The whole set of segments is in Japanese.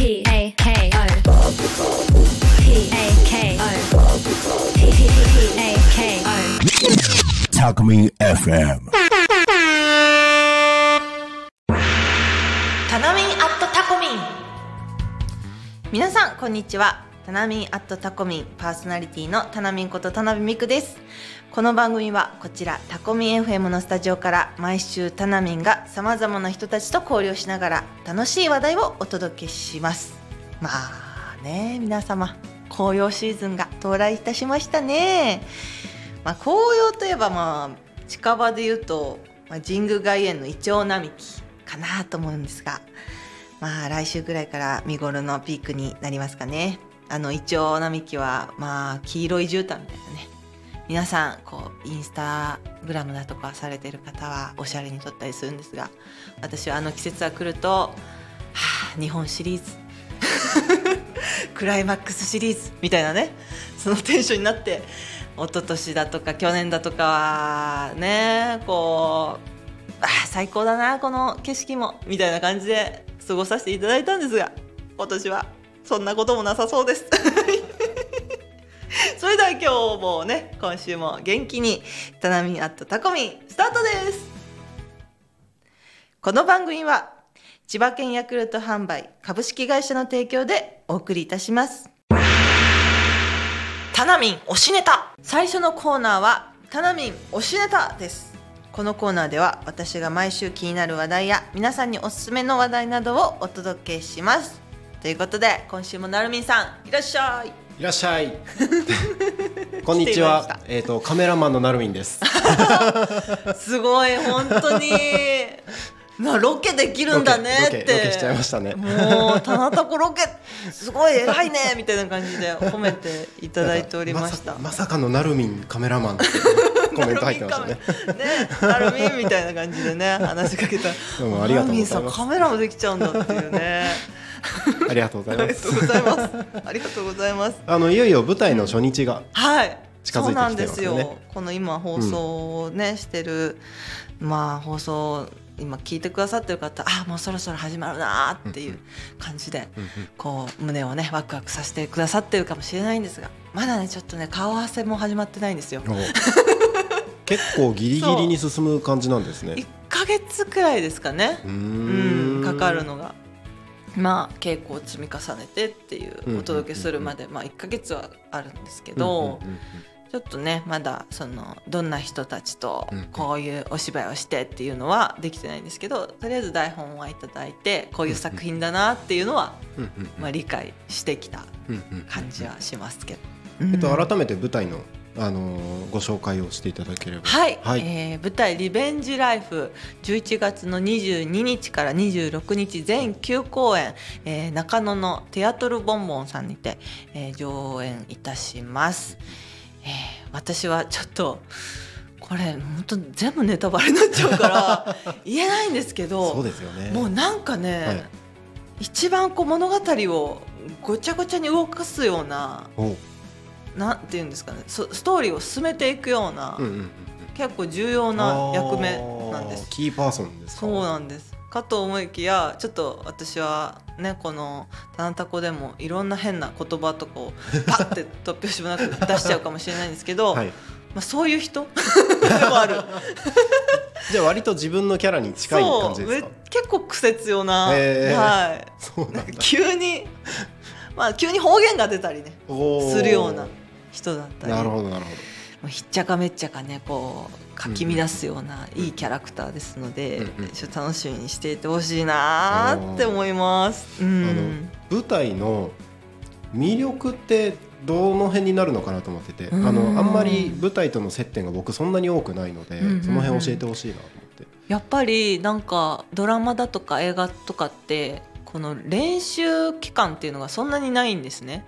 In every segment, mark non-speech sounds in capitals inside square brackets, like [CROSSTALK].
T. A. K. O. T. A. K O P A K O Talk Me FM. タナミンアットタコミン皆さんこんにちはタナミンアットタコミンパーソナリティのタナミンこと田辺美久です。この番組はこちらタコミン FM のスタジオから毎週タナミンがさまざまな人たちと交流しながら楽しい話題をお届けします。まあね皆様紅葉シーズンが到来いたしましたね。まあ、紅葉といえばまあ近場で言うと、まあ、神宮外苑のイチョウ並木かなと思うんですがまあ来週ぐらいから見頃のピークになりますかね。あのイチョウ並木はまあ黄色い絨毯みたいなね。皆さんこうインスタグラムだとかされてる方はおしゃれに撮ったりするんですが私はあの季節が来ると、はあ、日本シリーズ。[LAUGHS] クライマックスシリーズみたいなねそのテンションになって一昨年だとか去年だとかはねこうあ最高だなこの景色もみたいな感じで過ごさせていただいたんですが今年は。そんなこともなさそうです。[LAUGHS] それでは今日もね今週も元気に「たなみアットタコミ」スタートです。この番組は千葉県ヤクルト販売株式会社の提供でお送りいたします。タナミン推しネタ。最初のコーナーはタナミン推しネタです。このコーナーでは私が毎週気になる話題や皆さんにおすすめの話題などをお届けします。ということで今週もなるみんさんいらっしゃいいらっしゃい。[LAUGHS] こんにちは。えっ、とカメラマンのなるみんです。[LAUGHS] すごい本当になロケできるんだねって。ロケしちゃいましたね。もう「たなたこロケ [LAUGHS] すごい偉いね」みたいな感じで褒めていただいておりました。まさかのなるみんカメラマン [LAUGHS] コメント入ってましたね。ね、なるみんみたいな感じでね話しかけた。らどうもありがとうございます。カメラもできちゃうんだっていうね。[LAUGHS] ありがとうごあざいます。ありがとうございます。あのいよいよ舞台の初日が、はい。そうなんですよ。この今放送をね、してるまあ放送今聞いてくださってる方あもうそろそろ始まるなーっていう感じで、こう胸をねワクワクさせてくださってるかもしれないんですがまだねちょっとね顔合わせも始まってないんですよ。お。[LAUGHS] 結構ギリギリに進む感じなんですね。1。ヶ月くらいですかね。うん。んかかるのが。まあ稽古を積み重ねてっていううんお届けするまで、まあ、1ヶ月はあるんですけうんど、ちょっとねまだそのどんな人たちとうんこういうお芝居をしてっていうのはできてないんですけどとりあえず台本はいただいてこういう作品だなっていうのは、まあ、理解してきた感じはしますけど。えっとうん。改めて舞台のあのーご紹介をしていただければ。はい、はい。えー舞台「リベンジライフ」11月の22日から26日全9公演、えー中野のテアトルボンボンさんにて、えー上演いたします、えー私はちょっとこれ本当全部ネタバレになっちゃうから [LAUGHS] 言えないんですけどそうですよね。もうなんかね、はい一番こう物語をごちゃごちゃに動かすようななんていうんですかねそストーリーを進めていくような、うんうんうんうん。結構重要な役目なんです。キーパーソンですか？そうなんですかと思いきやちょっと私はねこの「タナタコ」でもいろんな変な言葉とかを [LAUGHS] パッて突拍子もなく出しちゃうかもしれないんですけど、はい。まあ、そういう人？[LAUGHS] でもある。[LAUGHS] じゃあ割と自分のキャラに近い感じですか？結構癖強な、へー。はい。そうなんだ。急にまあ急に方言が出たりねするような人だったり。なるほどなるほもうひっちゃかめっちゃかねこうかき乱すようないいキャラクターですので、楽しみにしていてほしいなーって思います。うど。あのん、舞台の魅力ってどの辺になるのかなと思ってて、あうんのあんまり舞台との接点が僕そんなに多くないので、うんうんうんその辺教えてほしいなと思って。やっぱりなんかドラマだとか映画とかってこの練習期間っていうのがそんなにないんですね。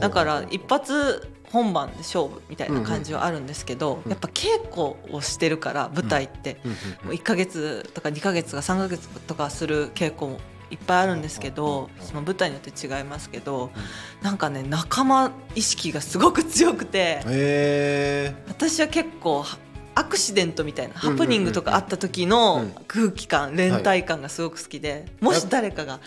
だから一発本番で勝負みたいな感じはあるんですけど、うんやっぱ稽古をしてるから舞台って、もう1ヶ月とか2ヶ月とか3ヶ月とかする稽古もいっぱいあるんですけどうんその舞台によって違いますけどなんかね仲間意識がすごく強くて。私は結構はアクシデントみたいなハプニングとかあった時の空気感連帯感がすごく好きで、もし誰かが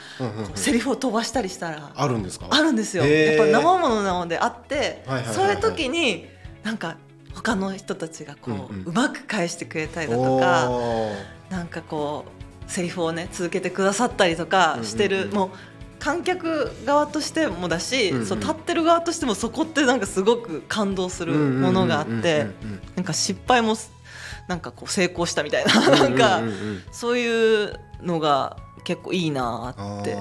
セリフを飛ばしたりしたらあるんですか？あるんですよ、やっぱ生ものなのであって、そういう時になんか他の人たちがこう、うまく返してくれたりだとかなんかこうセリフをね続けてくださったりとかしてる、もう観客側としてもだし、うんうん。そう立ってる側としてもそこってなんかすごく感動するものがあってなんか失敗もすなんかこう成功したみたいななんかそういうのが結構いいなって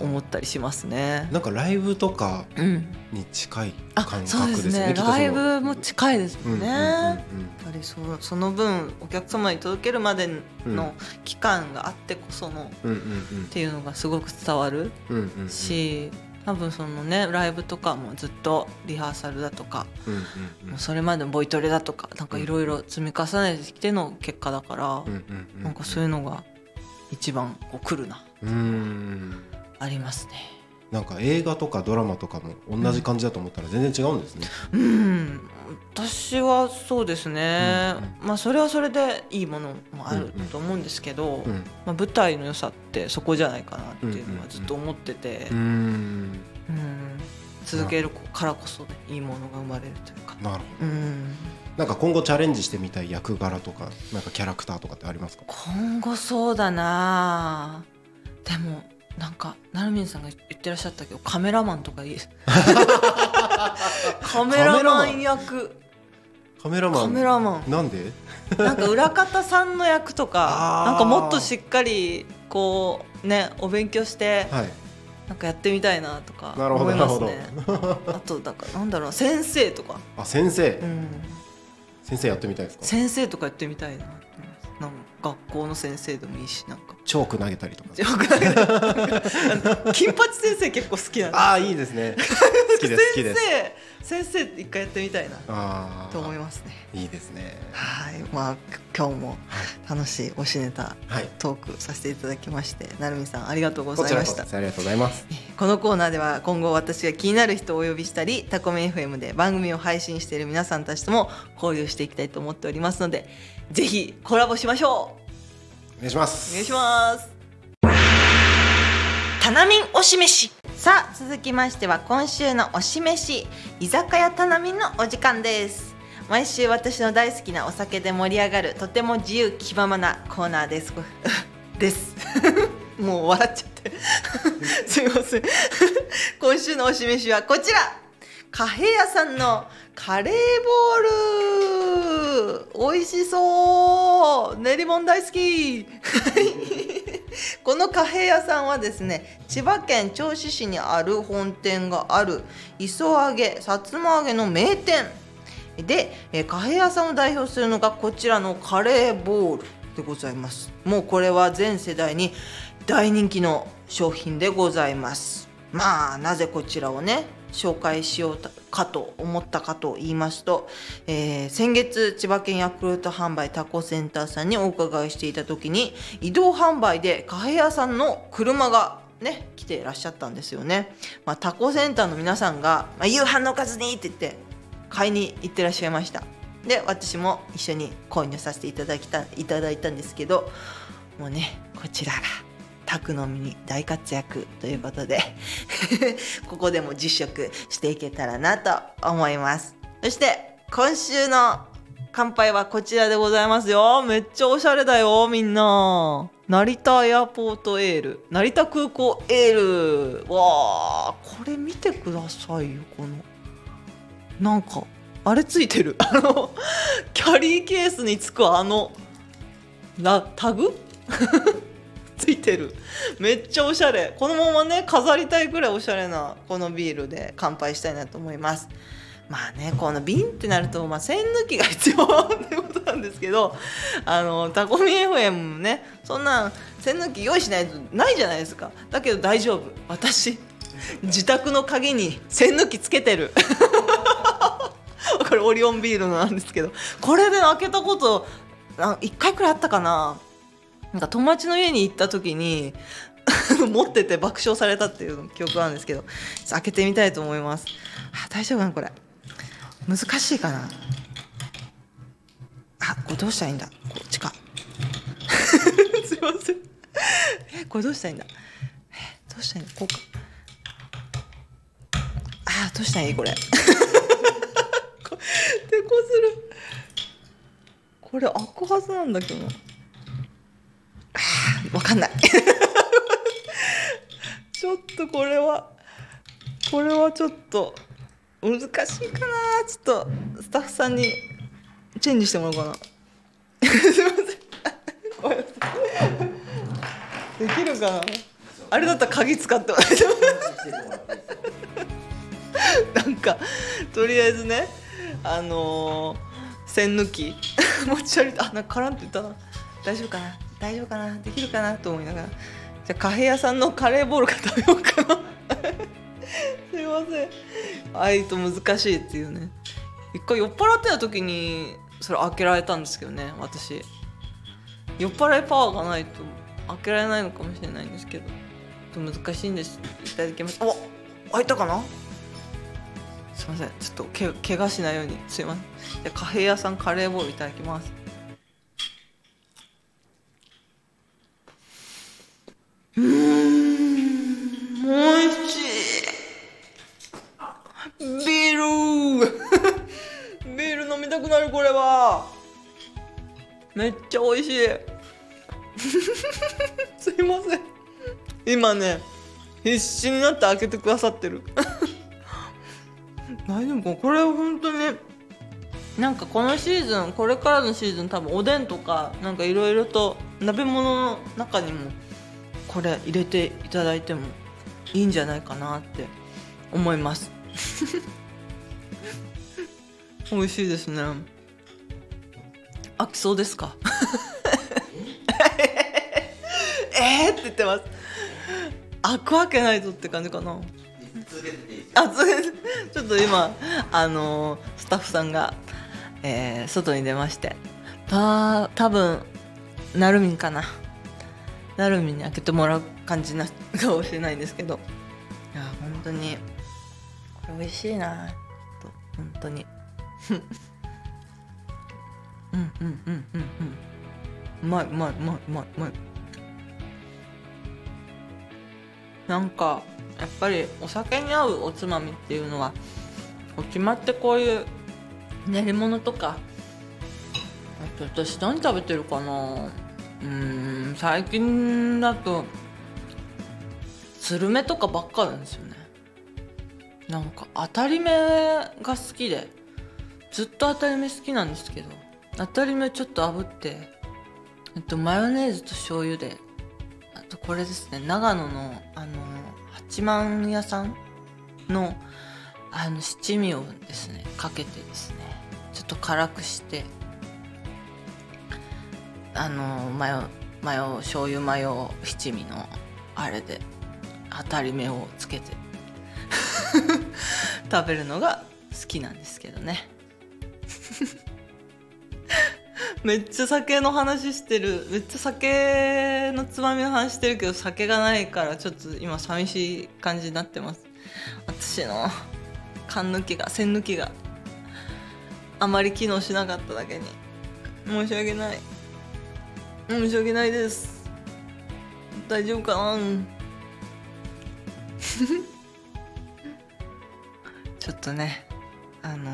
思ったりしますね。なんかライブとかうん。に近いあ感そうですね。覚ですよねライブも近いですもんね、うんうんうんやっぱりそその分お客様に届けるまでの期間があってこそのっうんうん。ていうのがすごく伝わるうんうんうん。うんし、多分そのねライブとかもずっとリハーサルだとか、うんうんもうそれまでのボイトレだとかなんかいろいろ積み重ねてきての結果だから、うんうんうん。なんかそういうのが一番こう来るな。うん。ありますね。なんか映画とかドラマとかも同じ感じだと思ったら全然違うんですね。うん、私はそうですね、うんまあそれはそれでいいものもあると思うんですけど、うんまあ、舞台の良さってそこじゃないかなっていうのうんはずっと思ってて、うーん。うん。続けるからこそねいいものが生まれるというか。なるほうん。ど。なんか今後チャレンジしてみたい役柄とかなんかキャラクターとかってありますか？今後そうだなでもなんかなるみんさんが言ってらっしゃったけどカメラマンとかいいです [LAUGHS] カメラマン役カメラマン？カメラマンなんで？なんか裏方さんの役とかなんかもっとしっかりこうねお勉強してはい。なんかやってみたいなとか思いますね。あとなんかなんだろう先生とか、あ先生、うん、先生やってみたいですか？先生とかやってみたいな学校の先生でもいいしなんかチョーク投げたりとか。よくないあの金八先生結構好きなんでああいいですね。好きです好きです。先生一回やってみたいな。と思いますねいいですね。はいまあ今日も楽しい推しネタはい。トークさせていただきましてなるみさんありがとうございましたありがとうございます。このコーナーでは今後私が気になる人をお呼びしたりタコメ FM で番組を配信している皆さんたちとも交流していきたいと思っておりますのでぜひコラボしましょうお願いします。お願いします。タナミン推し飯さあ続きましては今週の推し飯居酒屋タナミンのお時間です。毎週私の大好きなお酒で盛り上がるとても自由気ままなコーナーです。[LAUGHS] です。[LAUGHS] もう笑っちゃって。[LAUGHS] すいません。今週の推し飯はこちらカフェ屋さんのカレーボール。美味しそう。練り物大好き。このカフェ屋さんはですね千葉県銚子市にある本店がある磯揚げさつま揚げの名店。でカフェ屋さんを代表するのがこちらのカレーボールでございます。もうこれは全世代に大人気の商品でございます。まあなぜこちらをね紹介しようかと思ったかと言いますと、えー先月千葉県ヤクルト販売タコセンターさんにお伺いしていた時に移動販売でカフェ屋さんの車がね来ていらっしゃったんですよね、まあ、タコセンターの皆さんが、まあ、夕飯のおかずにって言って買いに行ってらっしゃいました。で私も一緒に購入させていただきたいただいたんですけどもうねこちらが。宅飲みに大活躍ということで [LAUGHS] ここでも実食していけたらなと思います。そして今週の乾杯はこちらでございますよ。めっちゃおしゃれだよみんな。成田エアポートエール。成田空港エール。わあこれ見てくださいよこの。なんかあれついてる。[LAUGHS] あのキャリーケースにつくあのなタグ？ついてる。めっちゃおしゃれ。このままね飾りたいくらいおしゃれなこのビールで乾杯したいなと思います。まあねこの瓶ってなると、まあ、栓抜きが必要ってことなんですけどあのタコミ FM ねそんな栓抜き用意しないとないじゃないですか。だけど大丈夫。私自宅の鍵に栓抜きつけてる。[LAUGHS] これオリオンビールなんですけどこれで開けたこと1回くらいあったかな。なんか友達の家に行った時に [LAUGHS] 持ってて爆笑されたっていう記憶があるんですけど開けてみたいと思います。あ大丈夫かなこれ。難しいかな。あこれどうしたらいいんだ。こっちか。[LAUGHS] すいません。えこれどうしたらいいんだ。えどうしたらいいのこうか。あどうしたらいい？これ。[LAUGHS] こ手こする。これ開くはずなんだけど。なわかんない。[LAUGHS] ちょっとこれはこれはちょっと難しいかな。ちょっとスタッフさんにチェンジしてもらおうかな。[LAUGHS] すいません。できるかな。あれだったら鍵使ってもらってなんかとりあえずねあのー栓抜き。[LAUGHS] 持ち歩いてあなんかカランって言ったな。大丈夫かな。大丈夫かな？できるかな？と思いながら。じゃあカフェ屋さんのカレーボールか食べようかな。[LAUGHS] すいません。あいと難しいっていうね。一回酔っ払ってた時にそれ開けられたんですけどね私。酔っ払いパワーがないと開けられないのかもしれないんですけど。難しいんです。いただきます。お開いたかな？すいません。ちょっとけ怪我しないように。すいません。じゃあカフェ屋さんカレーボールいただきますうーんおいしいビールビール飲みたくなるこれは。めっちゃ美味しい。[LAUGHS] すいません。今ね必死になって開けてくださってる。[LAUGHS] 大丈夫かこれ本当になんかこのシーズンこれからのシーズン多分おでんとかなんかいろいろと鍋物の中にもこれ入れていただいてもいいんじゃないかなって思います。[LAUGHS] 美味しいですね。飽きそうですか？[LAUGHS] えーって言ってます。開くわけないぞって感じかな。あちょっと今あのースタッフさんが、えー外に出ましてた多分なるみんかな。なるみんに開けてもらう感じな [LAUGHS] かもしれないんですけど。いや本当にこれ美味しいなと本当にうんうんうんうんうん。うまいうまいうまいうまいうまい。なんかやっぱりお酒に合うおつまみっていうのはこう決まってこういう練り物とかあと私何食べてるかな。うん最近だとスルメとかばっかなんですよね。なんか当たり目が好きで。ずっと当たり目好きなんですけど当たり目ちょっと炙ってえっとマヨネーズと醤油であとこれですね長野のあの八幡屋さんのあの七味をですねかけてですねちょっと辛くしてあのマヨマヨ醤油マヨ七味のあれで当たり目をつけて [LAUGHS] 食べるのが好きなんですけどね。めっちゃ酒の話してる。めっちゃ酒のつまみの話してるけど酒がないからちょっと今寂しい感じになってます。私の缶抜きが栓抜きが。あまり機能しなかっただけに。申し訳ない。申し訳ないです。大丈夫かな？[LAUGHS] ちょっとねあの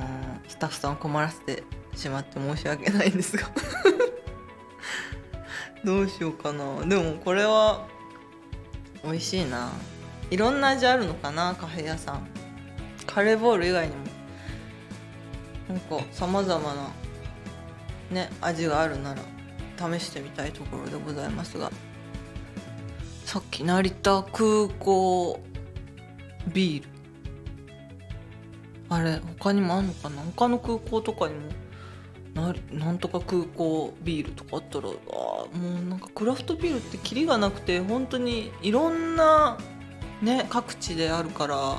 スタッフさんを困らせてしまって申し訳ないんですが。[LAUGHS] どうしようかな。でもこれは美味しいな。いろんな味あるのかなカフェ屋さん。カレーボール以外にも。なんかさまざまなね味があるなら試してみたいところでございますが。さっき成田空港ビール。あれ他にもあんのかな？他の空港とかにもななんとか空港ビールとかあったらあーもうなんかクラフトビールってキリがなくて本当にいろんなね各地であるから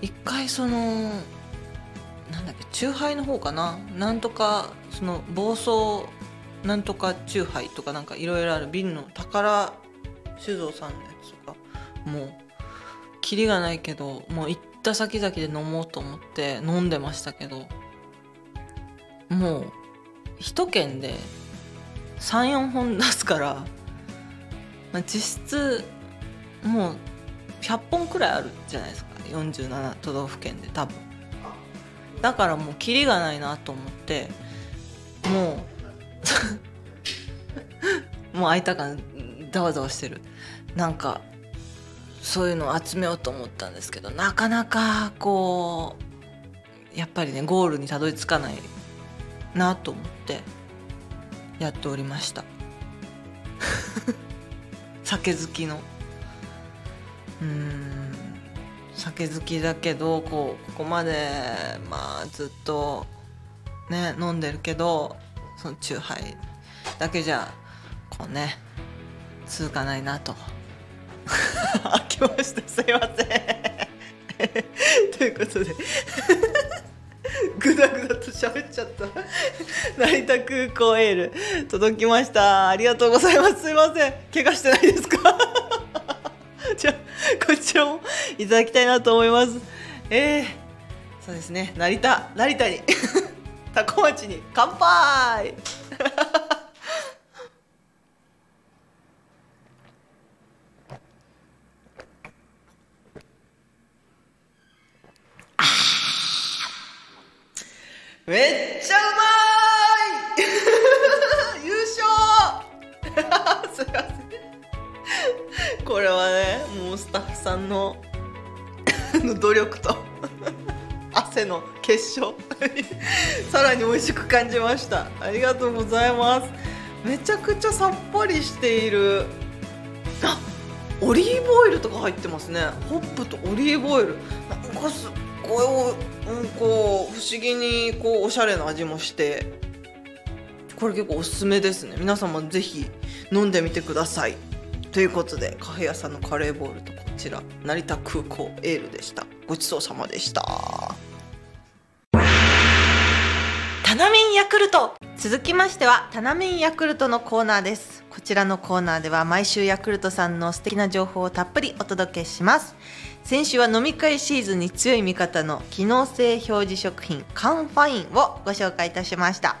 一回そのなんだっけチューハイの方かな？なんとかその暴走なんとかチューハイとかなんかいろいろある瓶の宝酒造さんのやつとかもうキリがないけどもう行っった先々で飲もうと思って飲んでましたけどもう一軒で34本出すから、まあ、実質もう100本くらいあるじゃないですか。47都道府県で多分。だからもうキリがないなと思ってもう [LAUGHS] もう開いた感ざわざわしてる。なんかそういうのを集めようと思ったんですけどなかなかこうやっぱりねゴールにたどり着かないなと思ってやっておりました。[LAUGHS] 酒好きの。うん。酒好きだけどこうここまでまあずっとね飲んでるけどそのチューハイだけじゃこうね続かないなと。開きましたすいません。ということで。ぐだぐだと喋っちゃった。成田空港エール。届きました。ありがとうございます。すいません。怪我してないですか？[LAUGHS] じゃあこちらもいただきたいなと思います。えー、そうですね。成田成田に。[LAUGHS] 多古町に乾杯！さんの努力と汗の結晶。さらに美味しく感じました。ありがとうございます。めちゃくちゃさっぱりしている。あオリーブオイルとか入ってますね。ホップとオリーブオイル。なんかすごい、うん、こう不思議にこうおしゃれな味もして。これ結構おすすめですね。皆様ぜひ飲んでみてください。ということでカフェ屋さんのカレーボールとこちら成田空港エールでした。ごちそうさまでした。タナミンヤクルト。続きましてはタナミンヤクルトのコーナーです。こちらのコーナーでは毎週ヤクルトさんの素敵な情報をたっぷりお届けします。先週は飲み会シーズンに強い味方の機能性表示食品カンファインをご紹介いたしました。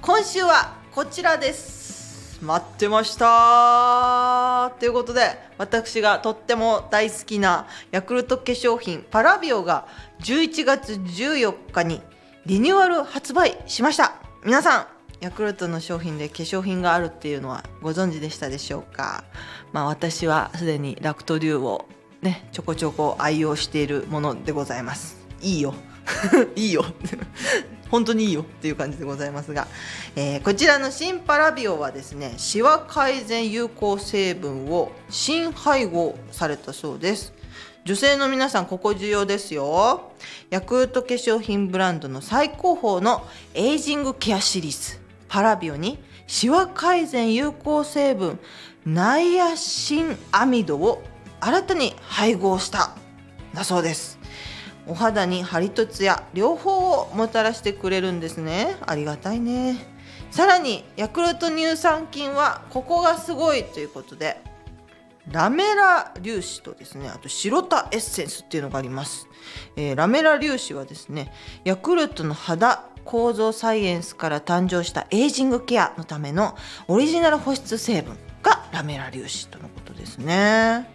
今週はこちらです。待ってました。ということで私がとっても大好きなヤクルト化粧品パラビオが11月14日にリニューアル発売しました。皆さんヤクルトの商品で化粧品があるっていうのはご存知でしたでしょうか？まあ私はすでにラクトデューをねちょこちょこ愛用しているものでございます。いいよ。[LAUGHS] いいよ。[LAUGHS] 本当にいいよっていう感じでございますが、えーこちらの新パラビオはですねシワ改善有効成分を新配合されたそうです。女性の皆さんここ重要ですよ。ヤクルト化粧品ブランドの最高峰のエイジングケアシリーズパラビオにシワ改善有効成分ナイアシンアミドを新たに配合しただそうです。お肌にハリとツヤ両方をもたらしてくれるんですね。ありがたいね。さらにヤクルト乳酸菌はここがすごいということでラメラ粒子とですねあと白タエッセンスっていうのがあります、えーラメラ粒子はですねヤクルトの肌構造サイエンスから誕生したエイジングケアのためのオリジナル保湿成分がラメラ粒子とのことですね。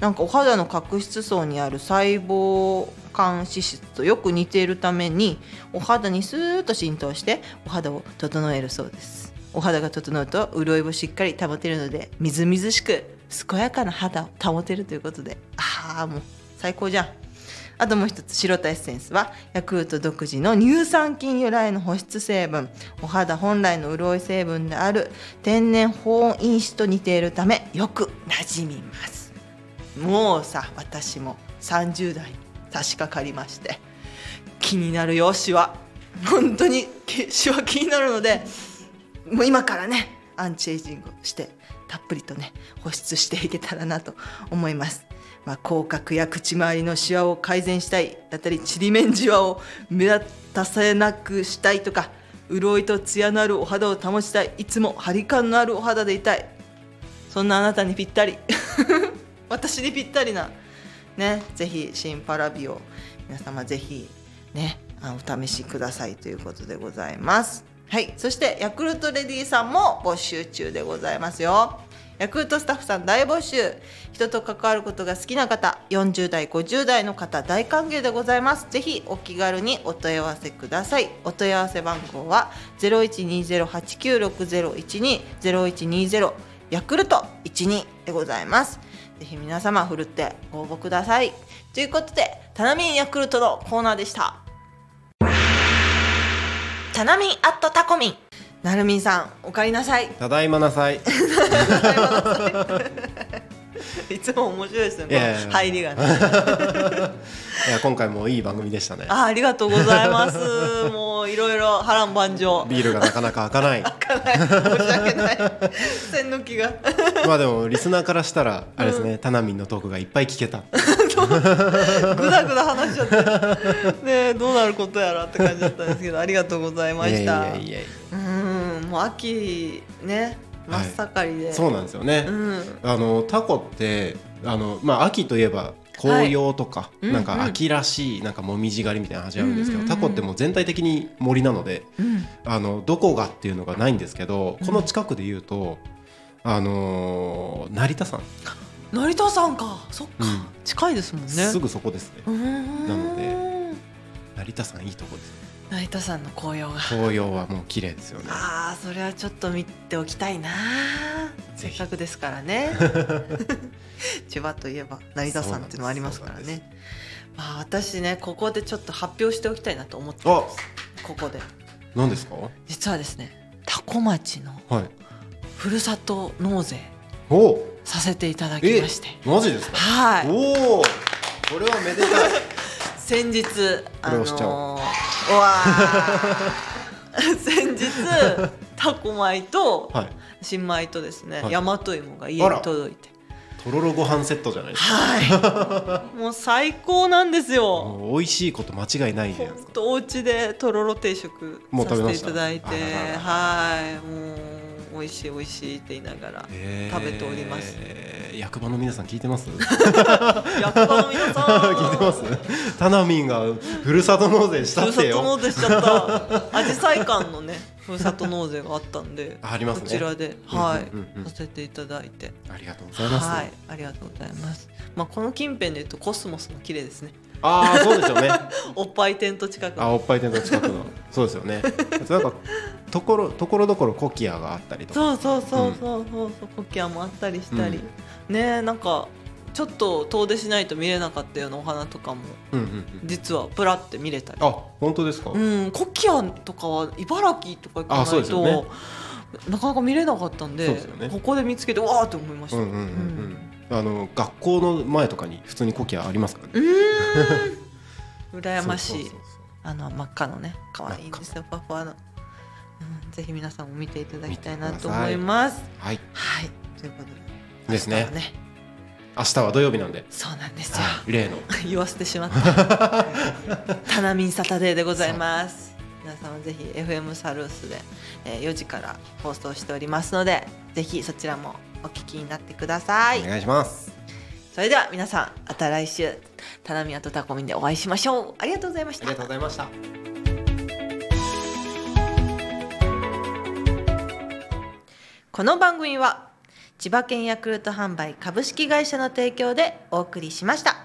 なんかお肌の角質層にある細胞間脂質とよく似ているためにお肌にスーッと浸透してお肌を整えるそうです。お肌が整うと潤いをしっかり保てるのでみずみずしく健やかな肌を保てるということで。ああもう最高じゃん。あともう一つ白タエッセンスはヤクルト独自の乳酸菌由来の保湿成分。お肌本来の潤い成分である天然保温因子と似ているためよく馴染みます。もうさ私も30代。差し掛かりまして気になるよシワ本当にシワ気になるのでもう今からねアンチエイジングしてたっぷりとね保湿していけたらなと思います。まあ、口角や口周りのシワを改善したいだったりちりめんじわを目立たせなくしたいとか潤いとツヤのあるお肌を保ちたいいつも張り感のあるお肌でいたいそんなあなたにぴったり [LAUGHS] 私にぴったりなねぜひ新パラビを皆様ぜひねお試しくださいということでございます。はい、そしてヤクルトレディさんも募集中でございますよ。ヤクルトスタッフさん大募集。人と関わることが好きな方40代50代の方大歓迎でございます。ぜひお気軽にお問い合わせください。お問い合わせ番号は0120-896012-0120ヤクルト12でございます。ぜひ皆様ふるってご応募ください。ということでタナミンヤクルトのコーナーでした。タナミンアットタコミン。なるみんさんおかえりなさい。ただいまなさい [LAUGHS] [LAUGHS] いつも面白いですよね。いやいや。いや入りがね。[LAUGHS] いや今回もいい番組でしたね。あありがとうございます。[LAUGHS] もういろいろ波乱万丈。ビールがなかなか開かない。開かない。申し訳ない。線抜きが。まあでもリスナーからしたらあれですね、タナミンのトークがいっぱい聞けた。ぐだぐだ話しちゃって。ねえどうなることやらって感じだったんですけどありがとうございました。いやいやいや。うんもう秋ね真っ盛りで、そうなんですよね、うん。あのタコってあの、まあ、秋といえば紅葉とか、うんなんかうん。秋らしいなんかもみじ狩りみたいなの始まるんですけど、うんうんうん。タコってもう全体的に森なのでうん。あのどこがっていうのがないんですけどこの近くで言うと、あのー成田山、成田さんか。そっか、うん。近いですもんね。すぐそこですね。なので成田山いいとこです。ね成田さんの紅葉が。紅葉はもう綺麗ですよね。ああそれはちょっと見ておきたいな。せっかくですからね。[LAUGHS] 千葉といえば成田山っていうのもありますからね。まあ私ねここでちょっと発表しておきたいなと思ってます。ここで。何ですか？実はですね多古町のはい。ふるさと納税お！おさせていただきまして。マジですか？はい。おおこれはめでたい。[LAUGHS] 先日あのわー。[LAUGHS] 先日タコ米とはい。新米とですね、はい。大和芋が家に届いて。とろろご飯セットじゃないですか。はい。[LAUGHS] もう最高なんですよ。もう美味しいこと間違いないじゃないですか。お家でとろろ定食もうさせてい食べましたただいて。あらららはい。もう美味しい美味しいって言いながら食べております。役場の皆さん聞いてます？やっぱの皆さん。[LAUGHS] 聞いてます？タナミンがふるさと納税したふるさと納税しちゃった。アジサイ館のねふるさと納税があったんで [LAUGHS] ありますね。こちらではい、うんうんうん。うんさせていただいて。ありがとうございます、はい。ありがとうございます。まあこの近辺で言うとコスモスも綺麗ですねああそうですよね。おっぱいテント近くの。あおっぱい店の近くの。そうですよね。[LAUGHS] [LAUGHS] なんかところところどころコキアがあったりとか。そうそうそうそうそうそうコキアもあったりしたり、ねなんかちょっと遠出しないと見れなかったようなお花とかもうんうんうん。実はプラって見れたり。あ本当ですか、うん、コキアとかは茨城とか行かないと、ね。なかなか見れなかったんでね。ここで見つけてわーって思いました。うんうんうん。うんあの学校の前とかに普通にコキアありますからうねーん。[LAUGHS] 羨ましい。あの真っ赤のね可愛いんですよふわふわの、うん、ぜひ皆さんも見ていただきたいなと思います。はい。はい。ということで。ですね。明日は土曜日なんで、そうなんですよ。はい、例の。[LAUGHS] 言わせてしまった。[LAUGHS] タナミンサタデーでございます。皆さんもぜひ FM サルースで、えー4時から放送しておりますのでぜひそちらもお聞きになってください。お願いします。それでは皆さんまた来週タナミンとタコミンでお会いしましょう。ありがとうございました。ありがとうございました。この番組は千葉県ヤクルト販売株式会社の提供でお送りしました.